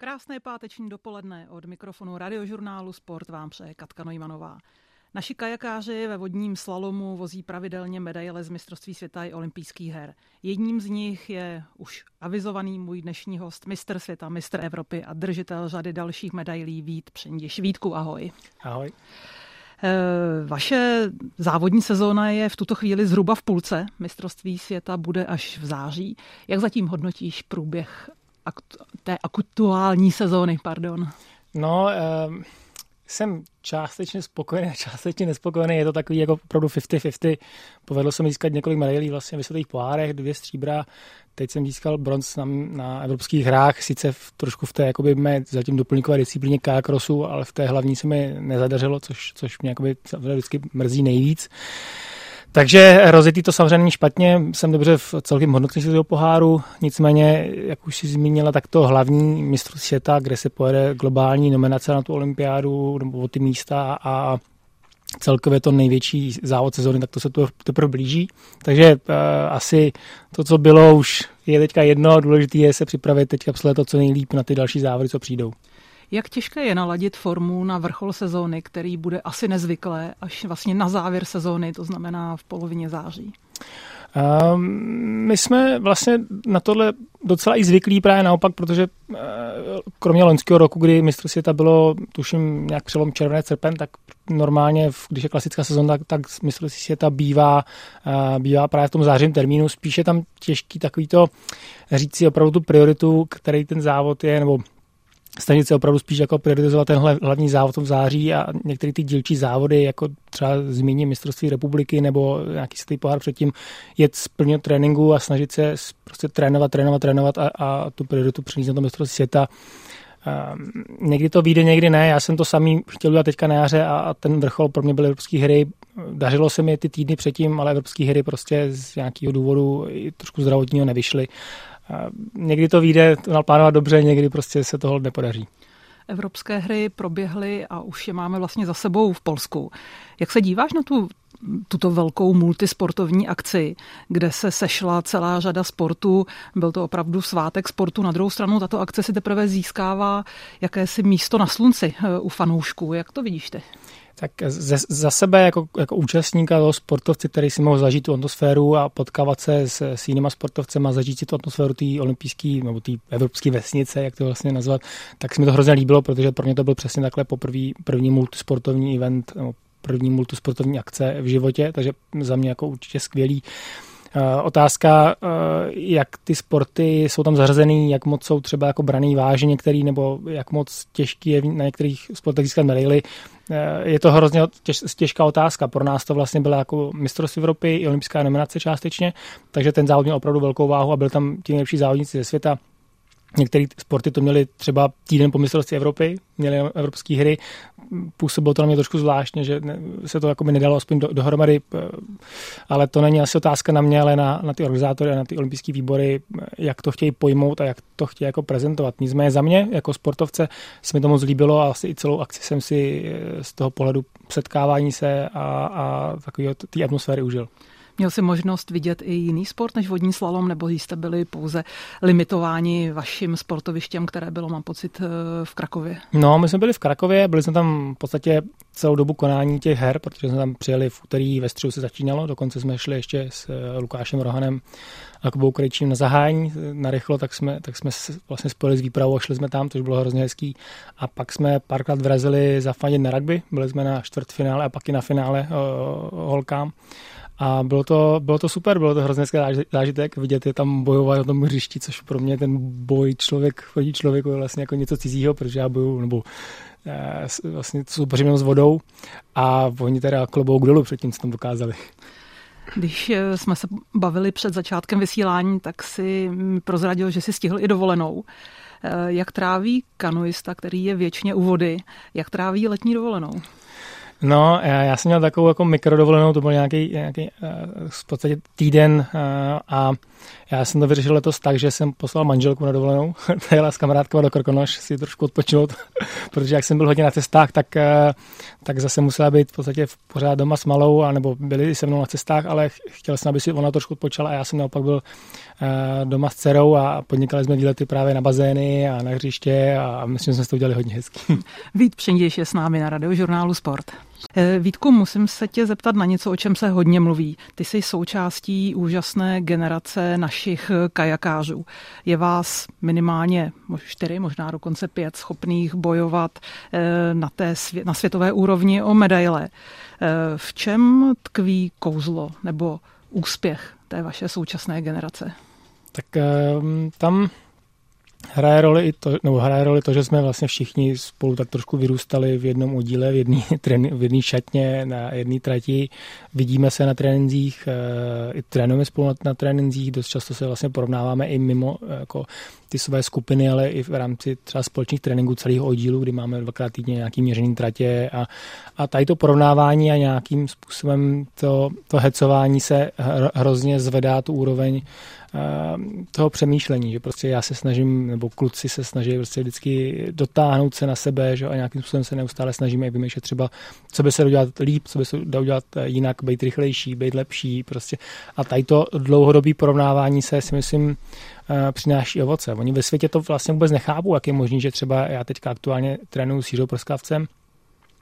Krásné páteční dopoledne od mikrofonu radiožurnálu Sport vám přeje Katka Nojmanová. Naši kajakáři ve vodním slalomu vozí pravidelně medaile z mistrovství světa i olympijských her. Jedním z nich je už avizovaný můj dnešní host, mistr světa, mistr Evropy a držitel řady dalších medailí Vít Přendiš. Vítku, ahoj. Ahoj. Eh, vaše závodní sezóna je v tuto chvíli zhruba v půlce. Mistrovství světa bude až v září. Jak zatím hodnotíš průběh té aktuální sezóny? Pardon. No, um jsem částečně spokojený, částečně nespokojený. Je to takový jako opravdu 50-50. Povedlo se mi získat několik medailí vlastně v vysvětlých pohárech, dvě stříbra. Teď jsem získal bronz na, na evropských hrách, sice v, trošku v té jakoby mé zatím doplňkové disciplíně kajakrosu, ale v té hlavní se mi nezadařilo, což, což mě jakoby vždycky mrzí nejvíc. Takže rozjetý to samozřejmě není špatně, jsem dobře v celkem hodnocení toho poháru, nicméně, jak už si zmínila, tak to hlavní mistrovství světa, kde se pojede globální nominace na tu olympiádu nebo o ty místa a celkově to největší závod sezóny, tak to se to teprve blíží. Takže uh, asi to, co bylo, už je teďka jedno, důležité je se připravit teďka to, co nejlíp na ty další závody, co přijdou. Jak těžké je naladit formu na vrchol sezóny, který bude asi nezvyklé až vlastně na závěr sezóny, to znamená v polovině září? Um, my jsme vlastně na tohle docela i zvyklí právě naopak, protože uh, kromě loňského roku, kdy mistr světa bylo, tuším, nějak přelom červené srpen, tak normálně, když je klasická sezóna, tak, tak mistr světa bývá, uh, bývá právě v tom zářím termínu. Spíše tam těžký takový to říct si opravdu tu prioritu, který ten závod je, nebo snažit se opravdu spíš jako prioritizovat tenhle hlavní závod v září a některé ty dílčí závody, jako třeba zmíním mistrovství republiky nebo nějaký světový pohár předtím, jet splnit tréninku a snažit se prostě trénovat, trénovat, trénovat a, a tu prioritu přinést na to mistrovství světa. Um, někdy to vyjde, někdy ne. Já jsem to samý chtěl udělat teďka na jaře a, a ten vrchol pro mě byly evropské hry. Dařilo se mi ty týdny předtím, ale evropské hry prostě z nějakého důvodu trošku zdravotního nevyšly někdy to vyjde naplánovat dobře, někdy prostě se toho nepodaří. Evropské hry proběhly a už je máme vlastně za sebou v Polsku. Jak se díváš na tu tuto velkou multisportovní akci, kde se sešla celá řada sportů. Byl to opravdu svátek sportu. Na druhou stranu tato akce si teprve získává jakési místo na slunci eh, u fanoušků. Jak to vidíš ty? Tak ze, za sebe jako, jako účastníka toho sportovci, který si mohl zažít tu atmosféru a potkávat se s, s jinýma sportovcem a zažít si tu atmosféru té olympijské nebo té evropské vesnice, jak to vlastně nazvat, tak se mi to hrozně líbilo, protože pro mě to byl přesně takhle poprvý první multisportovní event, nebo první multisportovní akce v životě, takže za mě jako určitě skvělý. Eh, otázka, eh, jak ty sporty jsou tam zařazený, jak moc jsou třeba jako braný vážně některý, nebo jak moc těžký je na některých sportech získat medaily. Eh, je to hrozně těž, těžká otázka. Pro nás to vlastně byla jako mistrovství Evropy i olympijská nominace částečně, takže ten závod měl opravdu velkou váhu a byl tam ti nejlepší závodníci ze světa. Některé sporty to měly třeba týden po mistrovství Evropy, měly evropské hry, působilo to na mě trošku zvláštně, že se to jako by nedalo aspoň do, dohromady, eh, ale to není asi otázka na mě, ale na, na ty organizátory a na ty olympijské výbory, jak to chtějí pojmout a jak to chtějí jako prezentovat. Nicméně za mě, jako sportovce, se mi to moc líbilo a asi i celou akci jsem si eh, z toho pohledu setkávání se a, a takového té atmosféry užil. Měl jsi možnost vidět i jiný sport než vodní slalom, nebo jste byli pouze limitováni vaším sportovištěm, které bylo, mám pocit, eh, v Krakově? No, my jsme byli v Krakově, byli jsme tam v podstatě celou dobu konání těch her, protože jsme tam přijeli v úterý, ve středu se začínalo, dokonce jsme šli ještě s eh, Lukášem Rohanem a Kubou Krejčím na zahájení na rychlo, tak jsme, tak jsme vlastně spojili s výpravou a šli jsme tam, což bylo hrozně hezký. A pak jsme párkrát vrazili za na rugby, byli jsme na čtvrtfinále a pak i na finále o holkám. A bylo to, bylo to super, bylo to hrozně zážitek vidět je tam bojovat na tom hřišti, což pro mě ten boj člověk proti člověku je vlastně jako něco cizího, protože já boju, nebo eh, vlastně soupeřím s vodou a oni teda klobouk dolů před tím, co tam dokázali. Když eh, jsme se bavili před začátkem vysílání, tak si prozradil, že si stihl i dovolenou. Eh, jak tráví kanoista, který je věčně u vody, jak tráví letní dovolenou? No, já, já jsem měl takovou jako mikrodovolenou, to byl nějaký, nějaký uh, v podstatě týden uh, a já jsem to vyřešil letos tak, že jsem poslal manželku na dovolenou, jela s kamarádkou do Krkonoš si trošku odpočinout, protože jak jsem byl hodně na cestách, tak, uh, tak zase musela být v podstatě pořád doma s malou, anebo byli se mnou na cestách, ale chtěl jsem, aby si ona trošku odpočala a já jsem naopak byl doma s dcerou a podnikali jsme výlety právě na bazény a na hřiště a myslím, že jsme to udělali hodně hezky. Vít Přenděš je s námi na radiožurnálu Sport. Eh, Vítku, musím se tě zeptat na něco, o čem se hodně mluví. Ty jsi součástí úžasné generace našich kajakářů. Je vás minimálně čtyři, možná dokonce pět schopných bojovat eh, na, té, na světové úrovni o medaile. Eh, v čem tkví kouzlo nebo úspěch té vaše současné generace? Tak tam hraje roli i to, nebo hraje roli to, že jsme vlastně všichni spolu tak trošku vyrůstali v jednom oddíle, v jedné v šatně, na jedné trati. Vidíme se na trénincích, eh, i trénujeme spolu na, na trénincích, dost často se vlastně porovnáváme i mimo jako ty své skupiny, ale i v rámci třeba společných tréninků celého oddílu, kdy máme dvakrát týdně nějaký měřený tratě a, a tady to porovnávání a nějakým způsobem to, to hecování se hrozně zvedá tu úroveň Eh, toho přemýšlení, že prostě já se snažím, nebo kluci se snaží prostě vždycky dotáhnout se na sebe, že a nějakým způsobem se neustále snažíme i vymýšlet třeba, co by se udělat líp, co by se dalo udělat eh, jinak, být rychlejší, být lepší, prostě. A tady to dlouhodobý porovnávání se si myslím eh, přináší ovoce. Oni ve světě to vlastně vůbec nechápou, jak je možný, že třeba já teďka aktuálně trénuju s Jiřou Proskavcem,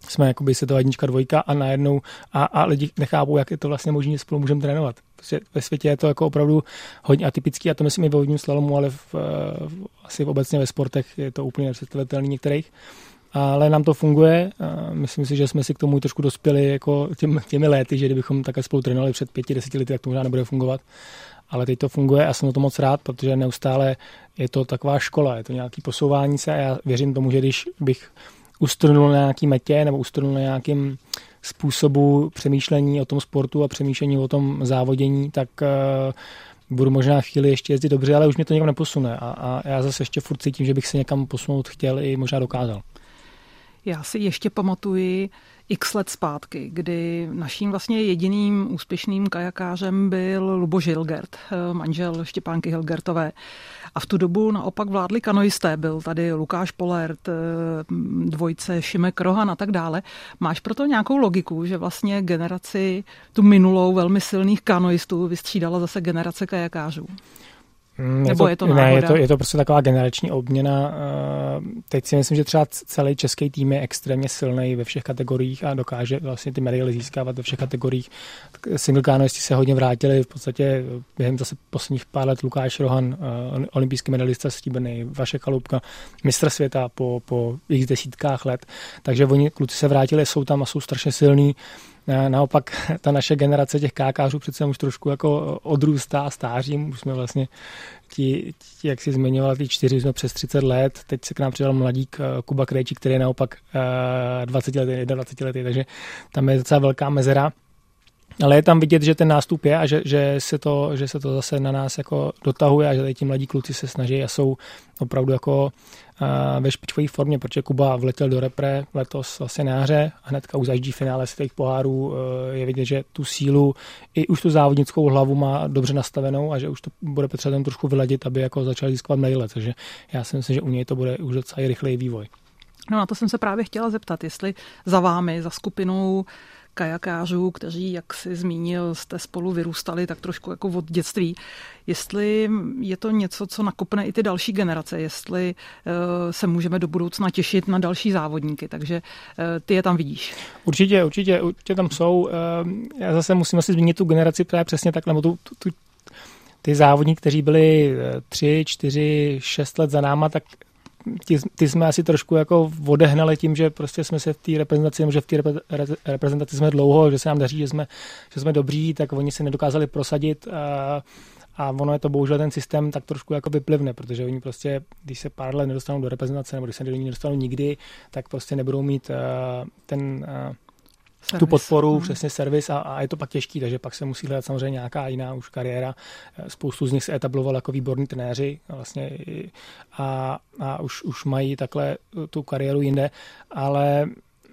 jsme jakoby se to jednička, dvojka a najednou a, a lidi nechápou, jak je to vlastně možné, že spolu můžeme trénovat. Ve světě je to jako opravdu hodně atypický a to myslím i ve vodním slalomu, ale v, v, asi v obecně ve sportech je to úplně nepředstavitelný některých. Ale nám to funguje. Myslím si, že jsme si k tomu trošku dospěli jako těm, těmi léty, že kdybychom takhle spolu trénovali před pěti, deseti lety, tak to možná nebude fungovat. Ale teď to funguje a jsem o to moc rád, protože neustále je to taková škola, je to nějaký posouvání se a já věřím tomu, že když bych ustrnul na nějaký metě nebo ustrnul na nějakým způsobu přemýšlení o tom sportu a přemýšlení o tom závodění, tak uh, budu možná chvíli ještě jezdit dobře, ale už mě to někam neposune a, a já zase ještě furt cítím, že bych se někam posunout chtěl i možná dokázal. Já si ještě pamatuji x let zpátky, kdy naším vlastně jediným úspěšným kajakářem byl Luboš Hilgert, eh, manžel Štěpánky Hilgertové. A v tu dobu naopak vládli kanoisté. Byl tady Lukáš Polert, eh, dvojce Šimek Rohan a tak dále. Máš proto nějakou logiku, že vlastně generaci, tu minulou velmi silných kanoistů vystřídala zase generace kajakářů? Mm, je Nebo to, je to náhoda? Ne, je to, je to prostě taková generační obměna. Eh, teď si myslím, že třeba celý český tým je extrémně silný ve všech kategoriích a dokáže vlastně ty medaily získávat ve všech kategoriích. Single kánoisti se hodně vrátili v podstatě během zase posledních pár let Lukáš Rohan, eh, olympijský medalista stříbrný, Vaše Kalupka, mistr světa po, po x desítkách let. Takže oni kluci se vrátili, jsou tam a jsou strašně silní. Naopak ta naše generace těch kákářů přece už trošku jako odrůstá stářím. Už jsme vlastně ti, ti jak si zmiňoval, ty čtyři jsme přes 30 let. Teď se k nám přidal mladík eh, Kuba Krejčí, který je naopak 20 let, 21 let, takže tam je docela velká mezera. Ale je tam vidět, že ten nástup je a že, že, se, to, že se to zase na nás jako dotahuje a že tady ti mladí kluci se snaží a jsou opravdu jako ve špičkové formě, protože Kuba vletěl do repre letos vlastně na jaře a hnedka už zajíždí finále světových pohárů. E, je vidět, že tu sílu i už tu závodnickou hlavu má dobře nastavenou a že už to bude potřeba trošku vyladit, aby jako začal získat medaile. Takže já si myslím, že u něj to bude už docela rychlej vývoj. No na to jsem se právě chtěla zeptat, jestli za vámi, za skupinou kajakářů, kteří, jak si zmínil, jste spolu vyrůstali tak trošku jako od dětství. Jestli je to něco, co nakopne i ty další generace, jestli eh, se můžeme do budoucna těšit na další závodníky, takže eh, ty je tam vidíš. Určitě, určitě, určitě tam jsou. Eh, já zase musím asi zmínit tu generaci, je přesně tak, nebo tu, tu, ty závodníky, kteří byli tři, čtyři, šest let za náma, tak ty, ty jsme asi trošku jako odehnali tím, že prostě jsme se v té reprezentaci, že v té reprezentaci jsme dlouho, že se nám daří, že jsme, že jsme dobří, tak oni se nedokázali prosadit a, a ono je to bohužel ten systém tak trošku jako vyplivne, protože oni prostě, když se pár let nedostanou do reprezentace, nebo když se do ní nedostanou nikdy, tak prostě nebudou mít uh, ten uh, Servis. tu podporu, mm. přesně servis a, a je to pak těžký, takže pak se musí hledat samozřejmě nějaká jiná už kariéra. Spoustu z nich se etabloval jako výborní trenéři vlastně a, a už, už mají takhle tu kariéru jinde, ale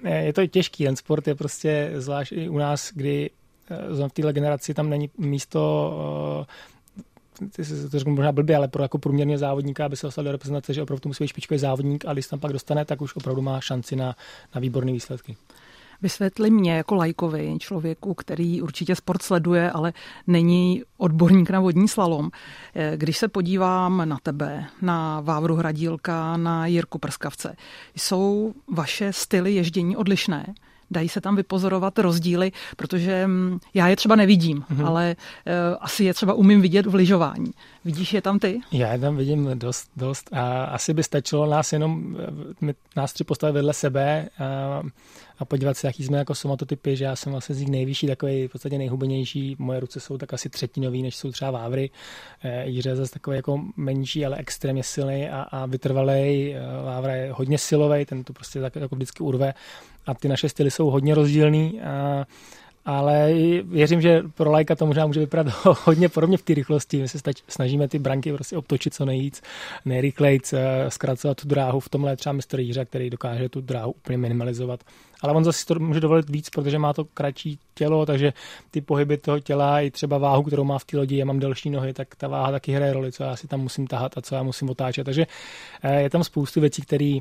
je to těžký, ten sport je prostě zvlášť i u nás, kdy v téhle generaci tam není místo to řeknu možná blbě, ale pro jako průměrně závodníka, aby se dostal do reprezentace, že opravdu musí být špičkový závodník a když tam pak dostane, tak už opravdu má šanci na, na výborné výsledky. Vysvětli mě jako lajkovi, člověku, který určitě sport sleduje, ale není odborník na vodní slalom. Když se podívám na tebe, na Vávru Hradílka, na Jirku Prskavce, jsou vaše styly ježdění odlišné? Dají se tam vypozorovat rozdíly, protože mm, já je třeba nevidím, mm-hmm. ale uh, asi je třeba umím vidět v lyžování. Vidíš je tam ty? Já je tam vidím dost, dost a asi by stačilo nás jenom, eh, nás tři postavit vedle sebe a, a podívat se, jaký jsme jako somatotypy, že já jsem vlastně z nich nejvyšší, takový v podstatě nejhubenější, moje ruce jsou tak asi třetinový, než jsou třeba Vávry. E, Jiře je zase takový jako menší, ale extrémně silný a, a vytrvalý. Vávra je hodně silový, ten to prostě tak, jako vždycky urve a ty naše styly jsou hodně rozdílný. A, ale věřím, že pro lajka to možná může vypadat hodně podobně v té rychlosti. My se stač, snažíme ty branky prostě obtočit co nejvíc, nejrychleji, eh, zkracovat tu dráhu. V tomhle je třeba mistr Jíře, který dokáže tu dráhu úplně minimalizovat. Ale on zase to může dovolit víc, protože má to kratší tělo, takže ty pohyby toho těla i třeba váhu, kterou má v té lodi, já mám delší nohy, tak ta váha taky hraje roli, co já si tam musím tahat a co já musím otáčet. Takže eh, je tam spoustu věcí, které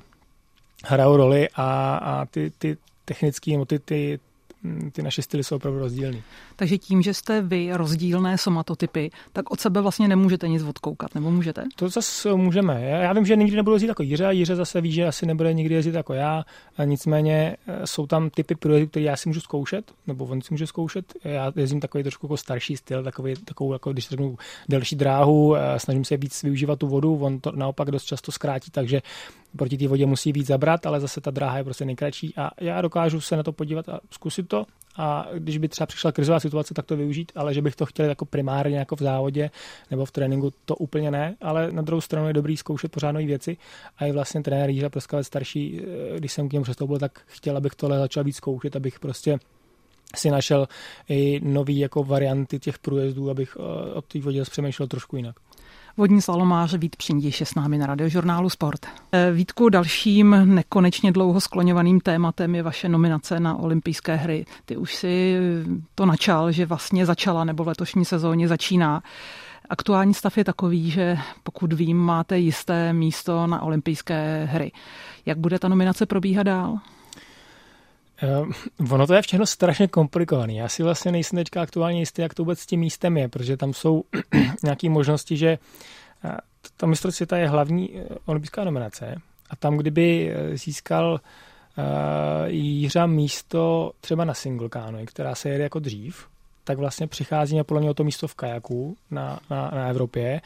hrajou roli a, a ty, ty technické, ty, ty, Mm, ty naše styly jsou opravdu rozdílné. Takže tím, že jste vy rozdílné somatotypy, tak od sebe vlastně nemůžete nic odkoukat, nebo můžete? To zase můžeme. Já vím, že nikdy nebudu jezdit jako Jiře, a Jiře zase ví, že asi nebude nikdy jezdit jako já. A nicméně eh, jsou tam typy průjezdů, které já si můžu zkoušet, nebo on si může zkoušet. Já jezdím takový trošku jako starší styl, takový, takovou, jako když řeknu, delší dráhu, eh, snažím se víc využívat tu vodu, on to naopak dost často zkrátí, takže proti té vodě musí víc zabrat, ale zase ta dráha je prostě nejkratší a já dokážu se na to podívat a zkusit to a když by třeba přišla krizová situace, tak to využít, ale že bych to chtěl jako primárně jako v závodě nebo v tréninku, to úplně ne, ale na druhou stranu je dobrý zkoušet pořád nové věci a i vlastně trenér Jiřa Proskavec starší, eh, když jsem k němu přestoupil, tak chtěl, abych tohle začal víc zkoušet, abych prostě si našel i nový jako varianty těch průjezdů, abych eh, od té vodě přemýšlel trošku jinak. Vodní slalomář Vít Přindiš je s námi na radiožurnálu Sport. Eh, Vítku, dalším nekonečně dlouho skloňovaným tématem je vaše nominace na olympijské hry. Ty už si to načal, že vlastně začala nebo v letošní sezóně začíná. Aktuální stav je takový, že pokud vím, máte jisté místo na olympijské hry. Jak bude ta nominace probíhat dál? Uh, ono to je všechno strašně komplikované. Já si vlastně nejsem teďka aktuálně jistý, jak to vůbec s tím místem je, protože tam jsou nějaké možnosti, že uh, to mistr světa je hlavní uh, olympijská nominace a tam, kdyby získal uh, Jiřa místo třeba na single kánoji, která se jede jako dřív, tak vlastně přichází mě o to místo v kajaku na, na, na Evropě.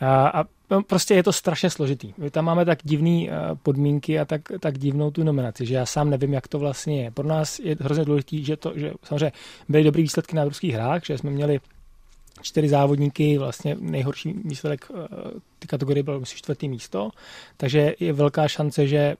A, a prostě je to strašně složitý. My tam máme tak divné eh, podmínky a tak, tak divnou tu nominaci, že já sám nevím, jak to vlastně je. Pro nás je hrozně důležité, že, to, že samozřejmě byly dobré výsledky na evropských hrách, že jsme měli čtyři závodníky, vlastně nejhorší výsledek eh, ty kategorie byl myslím čtvrtý místo, takže je velká šance, že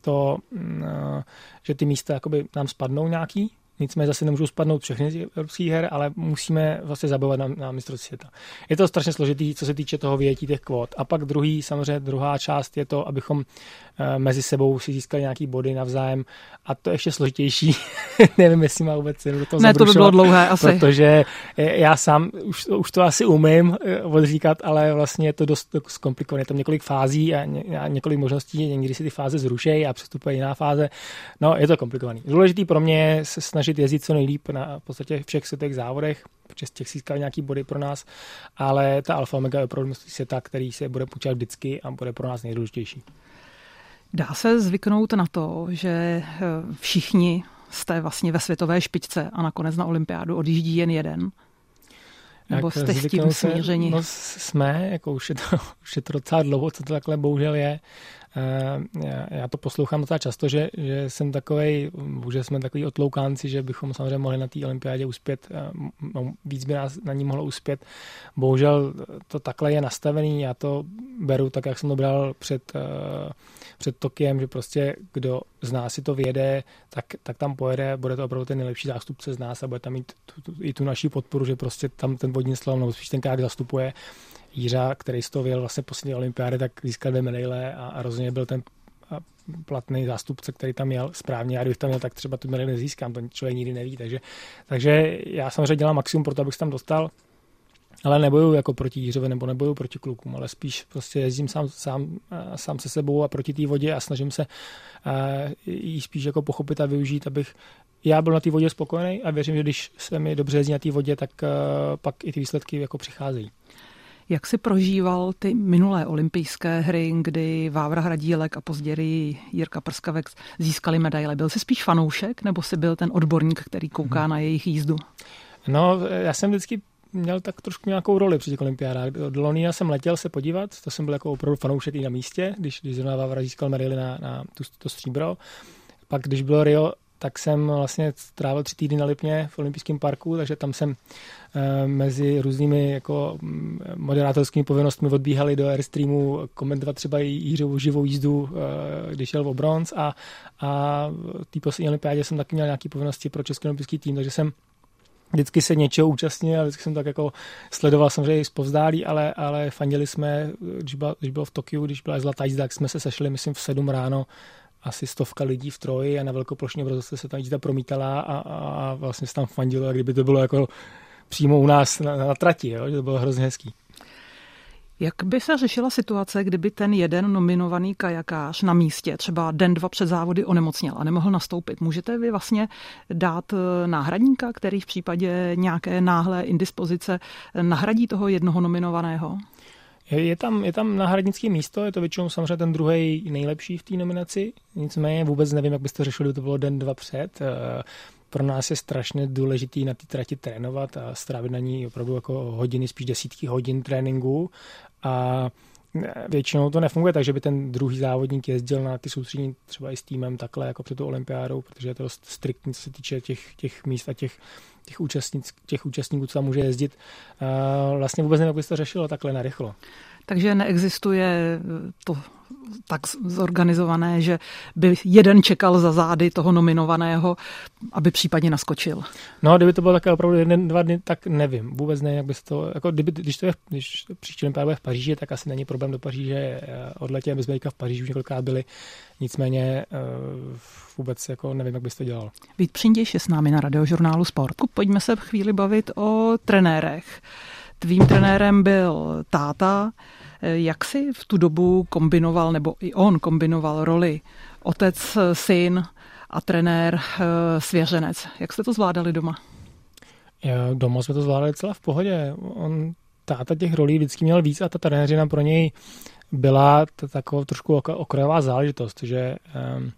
to, mm, eh, že ty místa jakoby nám spadnou nějaký, Nicméně zase nemůžou spadnout všechny z evropských her, ale musíme vlastně zabovat na, na mistrovství světa. Je to strašně složitý, co se týče toho větí těch kvot. A pak druhý, samozřejmě druhá část je to, abychom eh, mezi sebou si získali nějaký body navzájem. A to je ještě složitější. Nevím, jestli má vůbec do toho Ne, to by bylo dlouhé asi. Protože eh, já sám už, už to asi umím eh, odříkat, ale vlastně je to dost zkomplikované. Je tam několik fází a, ně, a několik možností. Někdy si ty fáze zrušejí a přestupuje jiná fáze. No, je to komplikovaný. Důležitý pro mě je se snažit snažit jezdit co nejlíp na v podstatě všech světových závodech, protože z těch získal nějaký body pro nás, ale ta Alfa Omega je opravdu světa, který se bude počítat vždycky a bude pro nás nejdůležitější. Dá se zvyknout na to, že eh, všichni jste vlastně ve světové špičce a nakonec na olympiádu odjíždí jen jeden? Nebo jste s tím smířeni? No jsme, jako už je, to, už je to docela dlouho, co to takhle bohužel je. Eh, já to poslouchám docela často, že, že jsem takový, že jsme takový otloukánci, že bychom samozřejmě mohli na té olympiádě uspět, eh, víc by nás na ní mohlo uspět. Bohužel to takhle je nastavený, já to beru tak, jak jsem to bral před, eh, před Tokiem, že prostě kdo z nás si to vyjede, tak, tak tam pojede, bude to opravdu ten nejlepší zástupce z nás a bude tam mít tu, tu, i tu naší podporu, že prostě tam ten vodní slalom nebo spíš ten kák zastupuje Jířa, který z toho vyjel vlastně poslední olympiády, tak získal dvě medaile a, a rozhodně byl ten platný zástupce, který tam měl správně. Já kdybych tam měl, tak třeba tu medaili nezískám, to člověk nikdy neví. Takže, takže já samozřejmě dělám maximum pro to, abych se tam dostal. Ale neboju jako proti Jiřovi nebo neboju proti klukům, ale spíš prostě jezdím sám, sám, sám se sebou a proti té vodě a snažím se ji spíš jako pochopit a využít, abych já byl na té vodě spokojený a věřím, že když se mi dobře jezdí na té vodě, tak pak i ty výsledky jako přicházejí. Jak si prožíval ty minulé olympijské hry, kdy Vávra Hradílek a později Jirka Prskavek získali medaile? Byl jsi spíš fanoušek nebo jsi byl ten odborník, který kouká hmm. na jejich jízdu? No, já jsem vždycky měl tak trošku nějakou roli při těch olympiádách. Do Londýna jsem letěl se podívat, to jsem byl jako opravdu fanoušek i na místě, když, když zrovna Vávra získal medaili na, na tu, to stříbro. Pak, když bylo Rio, tak jsem vlastně strávil tři týdny na Lipně v olympijském parku, takže tam jsem e, mezi různými jako mm, moderátorskými povinnostmi odbíhali do Airstreamu komentovat třeba i Jiřovou živou jízdu, e, když jel o bronz a, a té poslední olympiádě jsem taky měl nějaké povinnosti pro Český olympijský tým, takže jsem vždycky se něčeho účastnil, vždycky jsem tak jako sledoval samozřejmě i zpovzdálí, ale, ale fandili jsme, když, byla, když bylo v Tokiu, když byla zlatá jízda, tak jsme se sešli, myslím, v 7 ráno asi stovka lidí v Troji a na velkoplošně obrazovce se ta jízda promítala a, a vlastně se tam fandilo, jak kdyby to bylo jako přímo u nás na, na trati, jo? že to bylo hrozně hezký. Jak by se řešila situace, kdyby ten jeden nominovaný kajakář na místě třeba den, dva před závody onemocněl a nemohl nastoupit? Můžete vy vlastně dát eh, náhradníka, který v případě nějaké náhlé indispozice nahradí toho jednoho nominovaného? Je tam, je tam náhradnické místo, je to většinou samozřejmě ten druhý nejlepší v té nominaci, nicméně vůbec nevím, jak byste řešili, to bylo den, dva před. Pro nás je strašně důležitý na té trati trénovat a strávit na ní opravdu jako hodiny, spíš desítky hodin tréninku a Většinou to nefunguje tak, že by ten druhý závodník jezdil na ty soustředění třeba i s týmem takhle jako před tou olympiádou, protože je to dost striktní, co se týče těch, těch míst a těch, těch, účastník, těch účastníků, co tam může jezdit. Vlastně vůbec nevím, jak to řešilo takhle narychlo. Takže neexistuje to tak zorganizované, že by jeden čekal za zády toho nominovaného, aby případně naskočil. No, kdyby to bylo také opravdu jeden, dva dny, tak nevím. Vůbec ne, jak by se to, jako kdyby, když to je, když příští bude v Paříži, tak asi není problém do Paříže eh, odletět, my jsme v Paříži už několikrát byli, nicméně eh, vůbec jako nevím, jak bys to dělal. Vít Přindiš je s námi na radiožurnálu Sport. Pojďme se chvíli bavit o trenérech. Tvým trenérem byl táta. Jak si v tu dobu kombinoval, nebo i on kombinoval roli otec, syn a trenér, eh, svěřenec? Jak jste to zvládali doma? Doma jsme to zvládali celá v pohodě. On, táta těch rolí vždycky měl víc a ta trenéřina pro něj byla taková trošku okrajová záležitost, že um,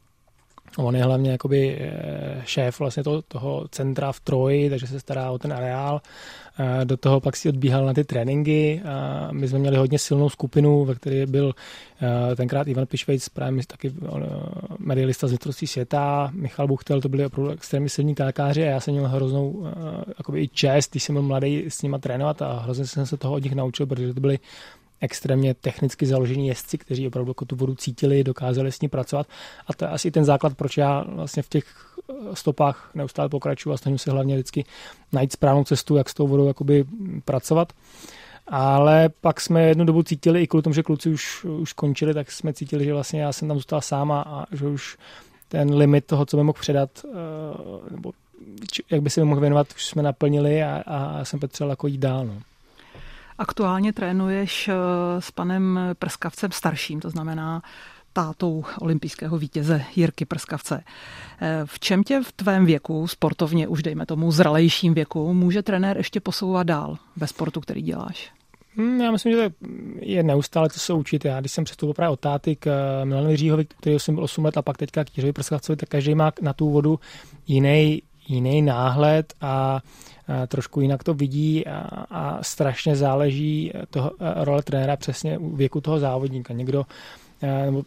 On je hlavně jakoby eh, šéf vlastně toho, toho centra v Troji, takže se stará o ten areál. Eh, do toho pak si odbíhal na ty tréninky. My jsme měli hodně silnou skupinu, ve které byl eh, tenkrát Ivan Pišvejc, právě taky medailista z mistrovství světa, Michal Buchtel, to byli opravdu extrémně silní kákáři a já jsem měl hroznou jakoby i čest, když jsem byl mladý s nima trénovat a hrozně jsem se toho od nich naučil, protože to byli extrémně technicky založení jezdci, kteří opravdu jako tu vodu cítili, dokázali s ní pracovat. A to je asi ten základ, proč já vlastně v těch eh, stopách neustále pokračuju a snažím se hlavně vždycky najít správnou cestu, jak s tou vodou jakoby pracovat. Ale pak jsme jednu dobu cítili, i kvůli tomu, že kluci už, už skončili, tak jsme cítili, že vlastně já jsem tam zůstal sám a, že už ten limit toho, co by mohl předat, eh, nebo jak by se mi mohl věnovat, už jsme naplnili a, a jsem potřeboval jako jít dál. No. Aktuálně trénuješ eh, s panem Prskavcem starším, to znamená tátou olympijského vítěze Jirky Prskavce. Eh, v čem tě v tvém věku, sportovně už dejme tomu zralejším věku, může trenér ještě posouvat dál ve sportu, který děláš? Hmm, já myslím, že to je neustále co se učit. Já když jsem přestoupil právě od táty k eh, Milanovi Říhovi, který jsem byl 8 let a pak teďka k Jiřovi Prskavcovi, tak každý má na tu vodu jiný, jiný náhled a trošku jinak to vidí a, a strašně záleží toho, role trenéra přesně u věku toho závodníka. Někdo nebo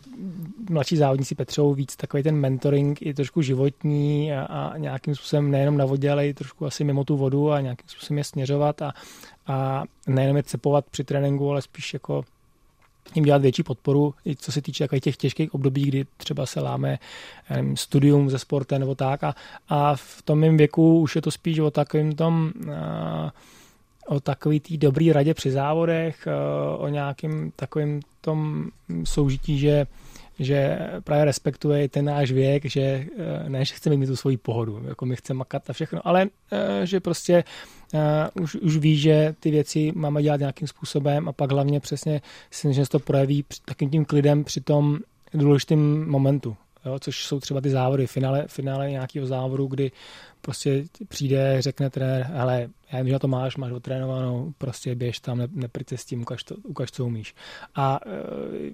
mladší závodníci Petřou víc takový ten mentoring je trošku životní a, a nějakým způsobem nejenom na vodě, ale i trošku asi mimo tu vodu a nějakým způsobem je směřovat a, a nejenom je cepovat při tréninku, ale spíš jako jim dělat větší podporu, i co se týče těch těžkých období, kdy třeba se láme nevím, studium ze sportem nebo tak. A, a v tom mém věku už je to spíš o takovým tom, o takový tý dobrý radě při závodech, o nějakým takovým tom soužití, že že právě respektuje ten náš věk, že eh, ne, že chceme mít tu svoji pohodu, jako my chceme makat a všechno, ale eh, že prostě uh, už, už ví, že ty věci máme dělat nějakým způsobem a pak hlavně přesně si že se to projeví takým tím klidem při tom důležitém momentu, jo, což jsou třeba ty závody, finále, finále nějakého závodu, kdy prostě přijde, řekne trenér, ale já vím, že to máš, máš otrénovanou, prostě běž tam, ne, neprice s tím, ukaž, to, ukaž, co umíš. A uh,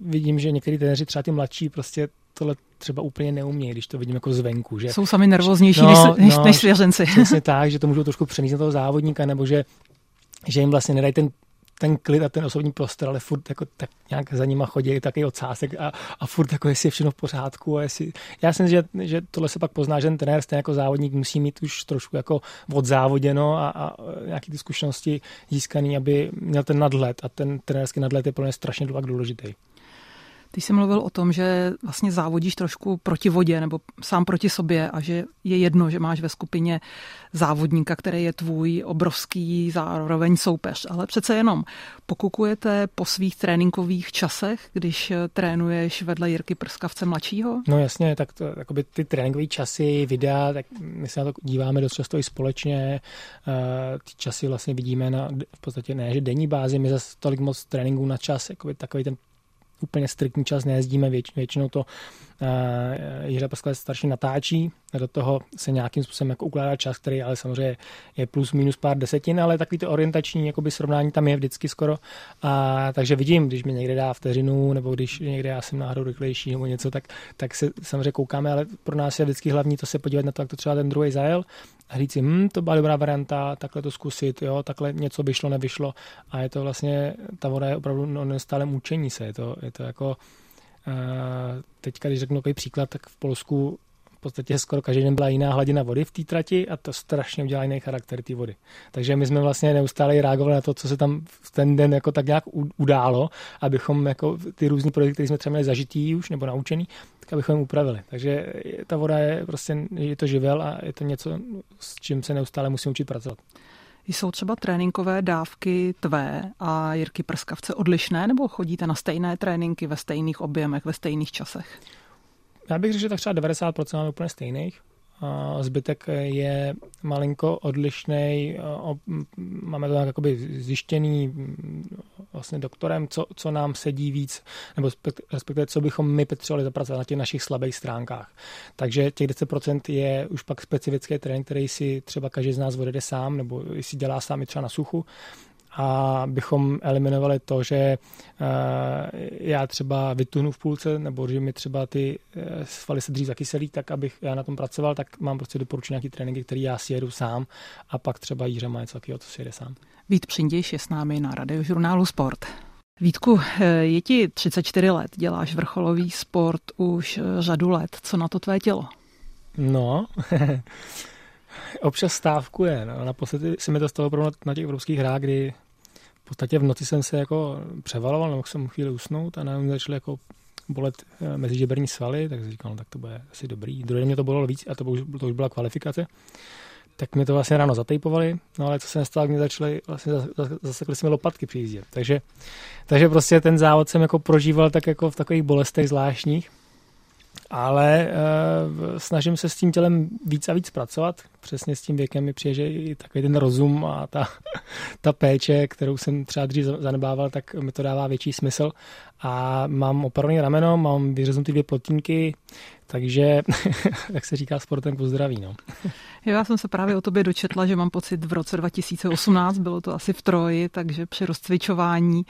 vidím, že některý trenéři, třeba ty mladší, prostě tohle třeba úplně neumějí, když to vidím jako zvenku. Že... Jsou sami nervóznější no, než, no, než svěřenci. Přesně tak, že to můžou trošku přenést na toho závodníka, nebo že, že jim vlastně nedají ten ten klid a ten osobní prostor, ale furt jako tak nějak za nima chodí taky ocásek a, a furt jako jestli je všechno v pořádku. A jestli, já si myslím, že, že tohle se pak pozná, že ten trenér stejně jako závodník musí mít už trošku jako odzávoděno a, a nějaký ty zkušenosti získaný, aby měl ten nadhled a ten trenérský nadhled je pro mě strašně důležitý. Ty jsi mluvil o tom, že vlastně závodíš trošku proti vodě nebo sám proti sobě a že je jedno, že máš ve skupině závodníka, který je tvůj obrovský zároveň soupeř. Ale přece jenom pokukujete po svých tréninkových časech, když trénuješ vedle Jirky Prskavce mladšího? No jasně, tak to, ty tréninkové časy, videa, tak my se na to díváme dost často i společně. Uh, ty časy vlastně vidíme na v podstatě ne, že denní bázi, my zase tolik moc tréninků na čas, takový ten úplně striktní čas nejezdíme, většinou to uh, Jiřa Paskalec starší natáčí, do toho se nějakým způsobem jako ukládá čas, který ale samozřejmě je plus minus pár desetin, ale takový to orientační jakoby srovnání tam je vždycky skoro. A, takže vidím, když mi někde dá vteřinu, nebo když někde já jsem náhodou rychlejší nebo něco, tak, tak se samozřejmě koukáme, ale pro nás je vždycky hlavní to se podívat na to, jak to třeba ten druhý zajel a říct si, hm, to byla dobrá varianta, takhle to zkusit, jo, takhle něco vyšlo, nevyšlo. A je to vlastně, ta voda je opravdu no, neustále mučení se, je to, je to jako, uh, teďka, když řeknu takový příklad, tak v Polsku podstatě skoro každý den byla jiná hladina vody v té trati a to strašně udělá jiný charakter té vody. Takže my jsme vlastně neustále reagovali na to, co se tam v ten den jako tak nějak událo, abychom jako ty různé projekty, které jsme třeba měli zažitý už nebo naučený, tak abychom je upravili. Takže ta voda je prostě, je to živel a je to něco, s čím se neustále musím učit pracovat. Jsou třeba tréninkové dávky tvé a Jirky Prskavce odlišné, nebo chodíte na stejné tréninky ve stejných objemech, ve stejných časech? Já bych řekl, že tak třeba 90% máme úplně stejných. Zbytek je malinko odlišný. Máme to tak jakoby zjištěný vlastně doktorem, co, co nám sedí víc, nebo respektive co bychom my potřebovali zapracovat na těch našich slabých stránkách. Takže těch 10% je už pak specifický trénink, který si třeba každý z nás odjede sám, nebo si dělá sám i třeba na suchu a bychom eliminovali to, že eh, já třeba vytuhnu v půlce, nebo že mi třeba ty eh, svaly se dřív zakyselí, tak abych já na tom pracoval, tak mám prostě doporučení nějaký tréninky, který já si jedu sám a pak třeba Jíře má něco takového, co si jede sám. Vít Přindiš je s námi na radiožurnálu Sport. Vítku, eh, je ti 34 let, děláš vrcholový sport už řadu let. Co na to tvé tělo? No, občas stávkuje. No. Naposledy se mi to stalo opravdu na těch evropských hrách, kdy v podstatě v noci jsem se jako převaloval, nebo jsem chvíli usnout a najednou začaly jako bolet eh, mezi žeberní svaly, tak jsem říkal, no tak to bude asi dobrý. Druhý mě to bolelo víc a to, už, to už byla kvalifikace. Tak mi to vlastně ráno zatejpovali, no ale co se nestalo, mě začaly, vlastně zasekli jsme lopatky při jízdě. Takže, takže prostě ten závod jsem jako prožíval tak jako v takových bolestech zvláštních ale uh, snažím se s tím tělem víc a víc pracovat. Přesně s tím věkem mi přijde, že i takový ten rozum a ta, ta péče, kterou jsem třeba dřív zanebával, tak mi to dává větší smysl. A mám opravný rameno, mám vyřeznutý dvě plotínky, takže, jak se říká, sportem pozdraví. No. Já jsem se právě o tobě dočetla, že mám pocit v roce 2018, bylo to asi v Troji, takže při rozcvičování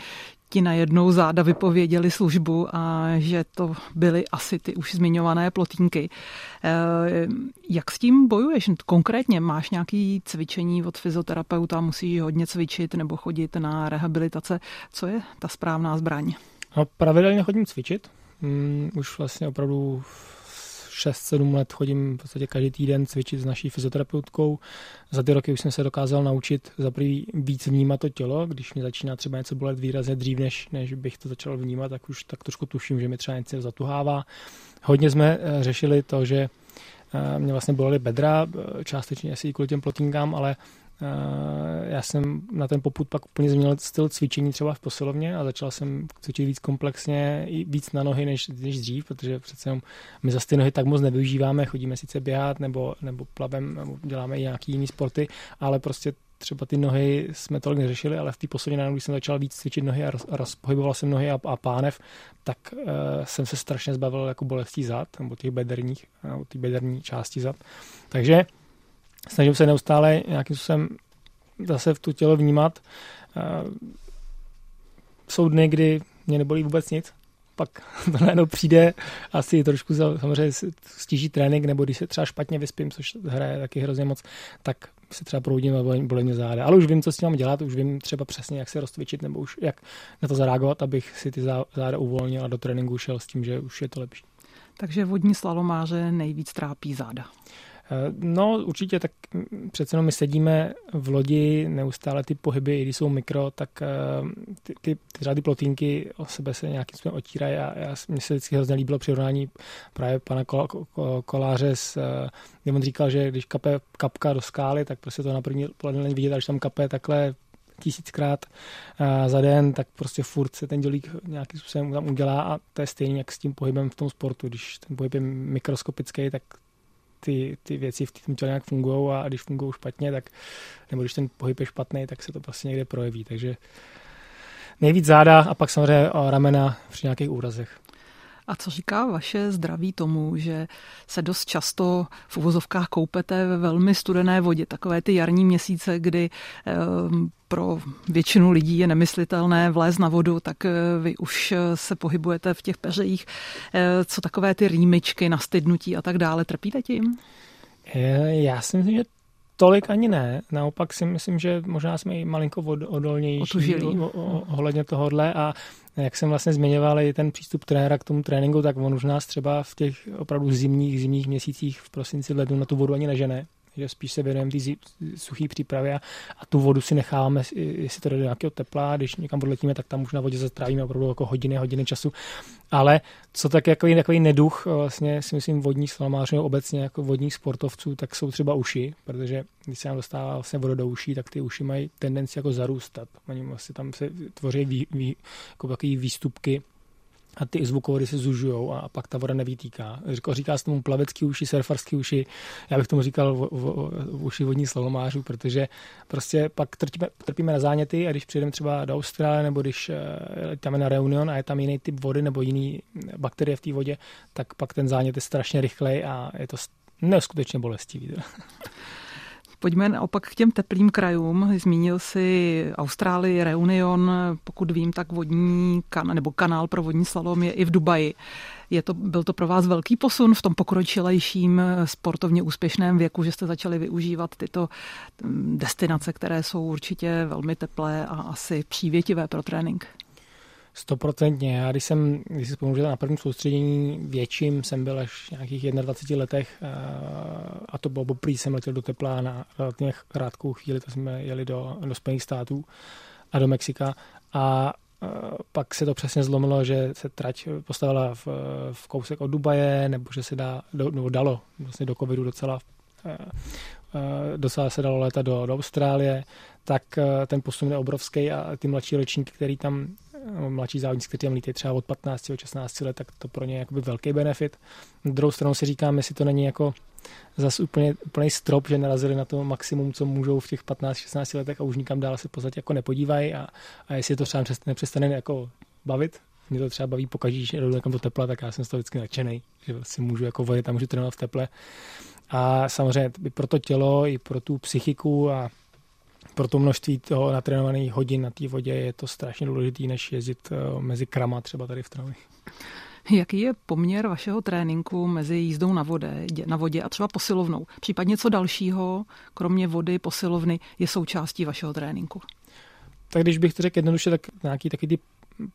ti najednou záda vypověděli službu a že to byly asi ty už zmiňované plotínky. Eh, jak s tím bojuješ? Konkrétně máš nějaké cvičení od fyzioterapeuta, musíš hodně cvičit nebo chodit na rehabilitace. Co je ta správná zbraň? No, pravidelně chodím cvičit. Um, už vlastně opravdu 6-7 let chodím v podstatě každý týden cvičit s naší fyzioterapeutkou. Za ty roky už jsem se dokázal naučit za prvý víc vnímat to tělo, když mi začíná třeba něco bolet výrazně dřív, než, než bych to začal vnímat, tak už tak trošku tuším, že mi třeba něco zatuhává. Hodně jsme eh, řešili to, že eh, mě vlastně bolely bedra, eh, částečně asi i kvůli těm plotínkám, ale já jsem na ten poput pak úplně změnil styl cvičení třeba v posilovně a začal jsem cvičit víc komplexně, i víc na nohy než, než dřív, protože přece jenom my zase ty nohy tak moc nevyužíváme, chodíme sice běhat nebo, nebo plavem, nebo děláme i nějaký jiný sporty, ale prostě třeba ty nohy jsme tolik neřešili, ale v té poslední náhodou, když jsem začal víc cvičit nohy a, roz, rozpohyboval jsem nohy a, a pánev, tak uh, jsem se strašně zbavil jako bolestí zad, nebo těch bederních, nebo ty bederní části zad. Takže snažím se neustále nějakým způsobem zase v tu tělo vnímat. Uh, jsou dny, kdy mě nebolí vůbec nic, pak to najednou přijde asi trošku samozřejmě stíží trénink, nebo když se třeba špatně vyspím, což hraje taky hrozně moc, tak se třeba proudím a bolí mě záda. Ale už vím, co s tím mám dělat, už vím třeba přesně, jak se rozcvičit, nebo už jak na to zareagovat, abych si ty záda uvolnil a do tréninku šel s tím, že už je to lepší. Takže vodní slalomáře nejvíc trápí záda. Eh, no určitě, tak přece jenom my sedíme v lodi, neustále ty pohyby, i když jsou mikro, tak eh, ty, ty, ty plotínky o sebe se nějakým způsobem otírají a já, mně se vždycky hrozně líbilo přirovnání právě pana Koláře, s, eh, kdy on říkal, že když kape kapka do skály, tak prostě to na první pohled není vidět, až tam kape takhle tisíckrát za den, tak prostě furt se ten dělík nějakým způsobem tam udělá a to je stejně jak s tím pohybem v tom sportu. Když ten pohyb je mikroskopický, tak ty, ty věci v tom těle nějak fungují a když fungují špatně, tak, nebo když ten pohyb je špatný, tak se to prostě někde projeví. Takže nejvíc záda a pak samozřejmě ramena při nějakých úrazech. A co říká vaše zdraví tomu, že se dost často v uvozovkách koupete ve velmi studené vodě, takové ty jarní měsíce, kdy ehm, pro většinu lidí je nemyslitelné vlézt na vodu, tak eh, vy už eh, se pohybujete v těch peřejích. Eh, co takové ty rýmičky, nastydnutí a tak dále, trpíte tím? Já si myslím, že tolik ani ne. Naopak si myslím, že možná jsme i malinko odolnější ohledně tohohle. A jak jsem vlastně zmiňoval i ten přístup trenéra k tomu tréninku, tak on už nás třeba v těch opravdu zimních, zimních měsících v prosinci, lednu na tu vodu ani nežene že spíš se věnujeme té suché přípravě a, a tu vodu si necháváme, jestli to jde do nějakého tepla, když někam odletíme, tak tam už na vodě zastrávíme opravdu jako hodiny, hodiny času. Ale co tak jako takový neduch, vlastně si myslím vodní slamářů obecně jako vodních sportovců, tak jsou třeba uši, protože když se nám dostává vlastně voda do uší, tak ty uši mají tendenci jako zarůstat. Oni vlastně tam se tvoří vý, vý, jako takový výstupky, a ty zvukovody se zužují a pak ta voda nevýtýká. Říká, se tomu plavecký uši, surfarský uši, já bych tomu říkal v, v, v uši vodní slalomářů, protože prostě pak trpíme, trpíme na záněty a když přijedeme třeba do Austrálie nebo když uh, tam na Reunion a je tam jiný typ vody nebo jiný bakterie v té vodě, tak pak ten zánět je strašně rychlej a je to neskutečně bolestivý. Pojďme naopak k těm teplým krajům. Zmínil si Austrálii, Reunion, pokud vím, tak vodní kan, nebo kanál pro vodní slalom je i v Dubaji. Je to, byl to pro vás velký posun v tom pokročilejším sportovně úspěšném věku, že jste začali využívat tyto mm, destinace, které jsou určitě velmi teplé a asi přívětivé pro trénink? Stoprocentně. Já když jsem, když si vzpomínám, že na prvním soustředění větším jsem byl až v nějakých 21 letech eh, a to bylo poprvé, jsem letěl do tepla na relativně krátkou chvíli, to jsme jeli do, do Spojených států a do Mexika a eh, pak se to přesně zlomilo, že se trať postavila v, v kousek od Dubaje, nebo že se dá, do, nebo dalo vlastně do covidu docela eh, docela se dalo létat do, do Austrálie, tak ten posun je obrovský a ty mladší ročníky, který tam mladší závodníci, kteří tam lítají třeba od 15 do 16 let, tak to pro ně je jakoby velký benefit. Na druhou stranu si říkám, jestli to není jako zas úplně, úplný strop, že narazili na to maximum, co můžou v těch 15-16 letech a už nikam dál se v podstatě jako nepodívají a, a jestli to třeba nepřestane jako bavit, mě to třeba baví pokaždé, že jdu někam do tepla, tak já jsem z toho vždycky nadšený, že si můžu jako vodit a můžu trénovat v teple. A samozřejmě i pro to tělo, i pro tu psychiku a pro to množství toho natrénovaných hodin na té vodě je to strašně důležité, než jezdit eh, mezi krama třeba tady v Travi. Jaký je poměr vašeho tréninku mezi jízdou na, vode, na vodě a třeba posilovnou? Případně co dalšího, kromě vody, posilovny, je součástí vašeho tréninku? Tak když bych to řekl jednoduše, tak nějaký taky ty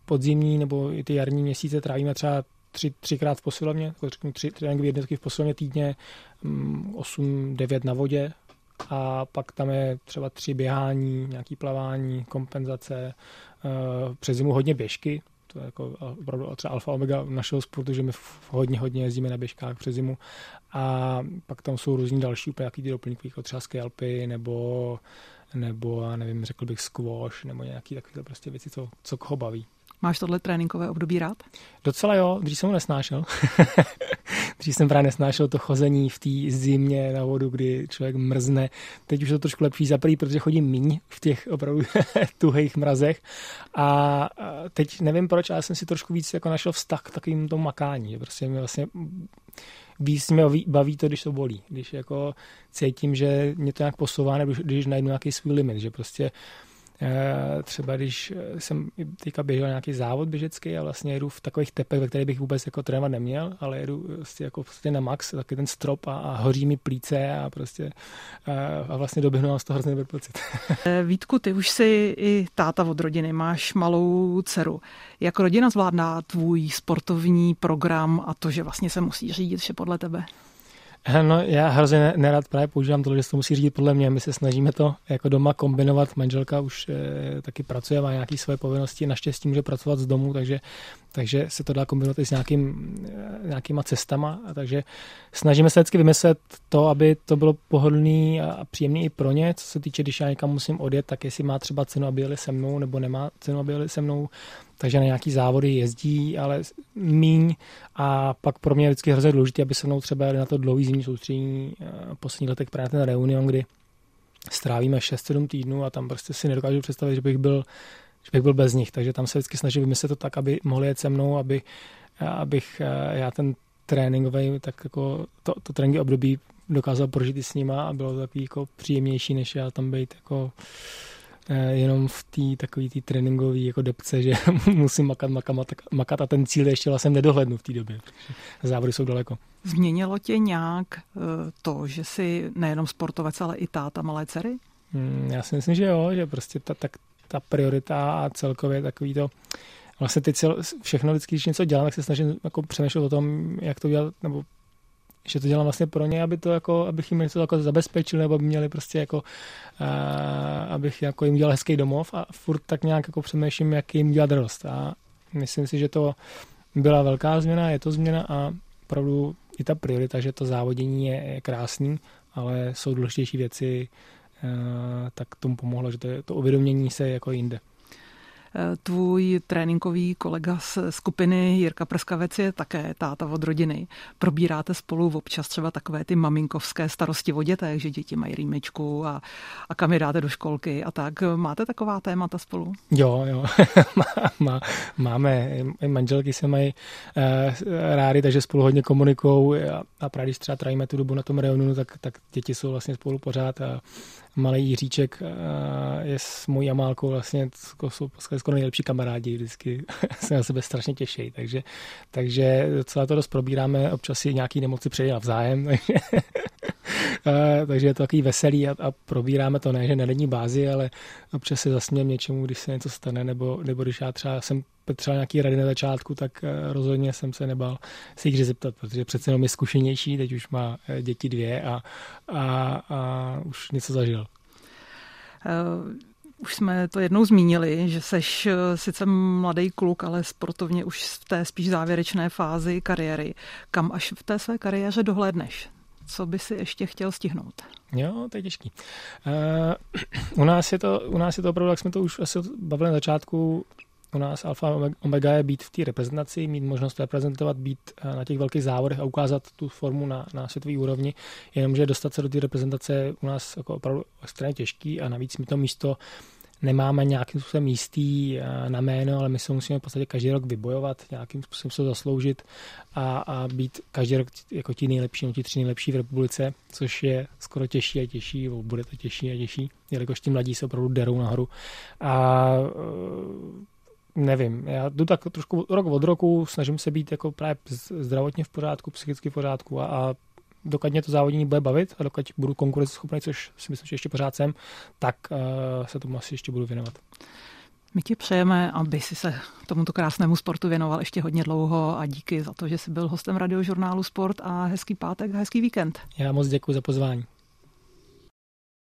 podzimní nebo i ty jarní měsíce trávíme třeba tři, třikrát v posilovně, jako řeknu tři tréninkové jednotky v posilovně týdně, 8-9 mm, na vodě a pak tam je třeba tři běhání, nějaký plavání, kompenzace, eh, přes zimu hodně běžky, to je jako opravdu třeba alfa omega našeho sportu, že my hodně, hodně jezdíme na běžkách přes zimu a pak tam jsou různí další úplně jaký ty doplňky, jako třeba skalpy nebo nebo, já nevím, řekl bych squash, nebo nějaký takové prostě věci, co, co ho baví. Máš tohle tréninkové období rád? Docela jo, když jsem ho nesnášel. dřív jsem právě nesnášel to chození v té zimě na vodu, kdy člověk mrzne. Teď už je to trošku lepší za prvý, protože chodím míň v těch opravdu tuhých mrazech. A teď nevím proč, ale jsem si trošku víc jako našel vztah k takovým tomu makání. Prostě mě vlastně víc mě baví to, když to bolí. Když jako cítím, že mě to nějak posouvá, nebo když najdu nějaký svůj limit, že prostě třeba když eh, jsem teďka běžel nějaký závod běžecký a vlastně jedu v takových tepech, ve kterých bych vůbec jako trénovat neměl, ale jedu prostě jako prostě na max, taky ten strop a, a hoří mi plíce a prostě a, eh, vlastně doběhnu z toho hrozně dobrý pocit. Vítku, ty už jsi i táta od rodiny, máš malou dceru. Jak rodina zvládná tvůj sportovní program a to, že vlastně se musí řídit vše podle tebe? No, já hrozně nerad právě používám to, že se to musí řídit podle mě. My se snažíme to jako doma kombinovat. Manželka už e, taky pracuje, má nějaké svoje povinnosti, naštěstí může pracovat z domu, takže, takže se to dá kombinovat i s nějakým, e, nějakýma cestama. A takže snažíme se vždycky vymyslet to, aby to bylo pohodlný a příjemný i pro ně. Co se týče, když já někam musím odjet, tak jestli má třeba cenu, aby jeli se mnou, nebo nemá cenu, aby jeli se mnou takže na nějaký závody jezdí, ale míň. A pak pro mě je vždycky hrozně důležité, aby se mnou třeba na to dlouhý zimní soustředění eh, poslední letech právě ten reunion, kdy strávíme 6-7 týdnů a tam prostě si nedokážu představit, že bych byl že bych byl bez nich, takže tam se vždycky snažím vymyslet to tak, aby mohli jet se mnou, aby, abych eh, já ten tréninkový, tak jako to, to tréninky období dokázal prožít i s nima a bylo to takový jako příjemnější, než já tam být jako jenom v té takový tý tréninkové jako depce, že musím makat, makat, makat a ten cíl ještě vlastně nedohlednu v té době, závody jsou daleko. Změnilo tě nějak eh, to, že jsi nejenom sportovec, ale i táta malé dcery? Hmm, já si myslím, že jo, že prostě ta, ta, ta priorita a celkově takový to, vlastně teď všechno vždycky, když něco dělám, tak se snažím jako přemýšlet o tom, jak to dělat, nebo že to dělám vlastně pro ně, aby to jako, abych jim něco jako zabezpečil, nebo aby měli prostě jako, uh, abych jako jim dělal hezký domov a furt tak nějak jako přemýšlím, jak jim dělat radost. A myslím si, že to byla velká změna, je to změna a opravdu i ta priorita, že to závodění je, je krásný, ale jsou důležitější věci, uh, tak tomu pomohlo, že to, je, to uvědomění se jako jinde. Tvůj tréninkový kolega z skupiny Jirka Prskavec je také táta od rodiny. Probíráte spolu občas třeba takové ty maminkovské starosti o dětech, že děti mají rýmičku a, a kam je dáte do školky a tak. Máte taková témata spolu? Jo, jo. Má, máme. I manželky se mají uh, rády, takže spolu hodně komunikují a, a právě když třeba trávíme tu dobu na tom reunionu, tak, tak děti jsou vlastně spolu pořád a malý Jiříček je s mojí Amálkou vlastně jsou skoro nejlepší kamarádi, vždycky. Se na sebe strašně těší, takže, takže celé to dost probíráme, občas si nějaký nemoci přejde navzájem, takže, takže je to takový veselý a, a probíráme to ne, že na denní bázi, ale občas se zasmějem něčemu, když se něco stane, nebo, nebo když já třeba jsem potřeboval nějaký rady na začátku, tak eh, rozhodně jsem se nebal se jich zeptat, protože přece jenom je zkušenější, teď už má eh, děti dvě a, a, a už něco zažil. Už jsme to jednou zmínili, že seš sice mladý kluk, ale sportovně už v té spíš závěrečné fázi kariéry. Kam až v té své kariéře dohlédneš? Co by si ještě chtěl stihnout? Jo, to je těžký. Uh, u, nás je to, u nás je to opravdu, jak jsme to už asi bavili na začátku, u nás alfa omega je být v té reprezentaci, mít možnost reprezentovat, být eh, na těch velkých závodech a ukázat tu formu na, na světové úrovni, jenomže dostat se do té reprezentace u nás jako opravdu extrémně těžký a navíc mi to místo nemáme nějakým způsobem jistý eh, na jméno, ale my se musíme v podstatě každý rok vybojovat, nějakým způsobem se zasloužit a, a být každý rok jako ti nejlepší, no ti tři nejlepší v republice, což je skoro těžší a těžší, bude to těžší a těžší, jelikož ti mladí se opravdu derou nahoru. A nevím, já jdu tak trošku rok od roku, snažím se být jako právě zdravotně v pořádku, psychicky v pořádku a, a dokud mě to závodění bude bavit a dokud budu konkurenceschopný, což si myslím, že ještě pořád jsem, tak uh, se tomu asi ještě budu věnovat. My ti přejeme, aby si se tomuto krásnému sportu věnoval ještě hodně dlouho a díky za to, že jsi byl hostem radiožurnálu Sport a hezký pátek a hezký víkend. Já moc děkuji za pozvání.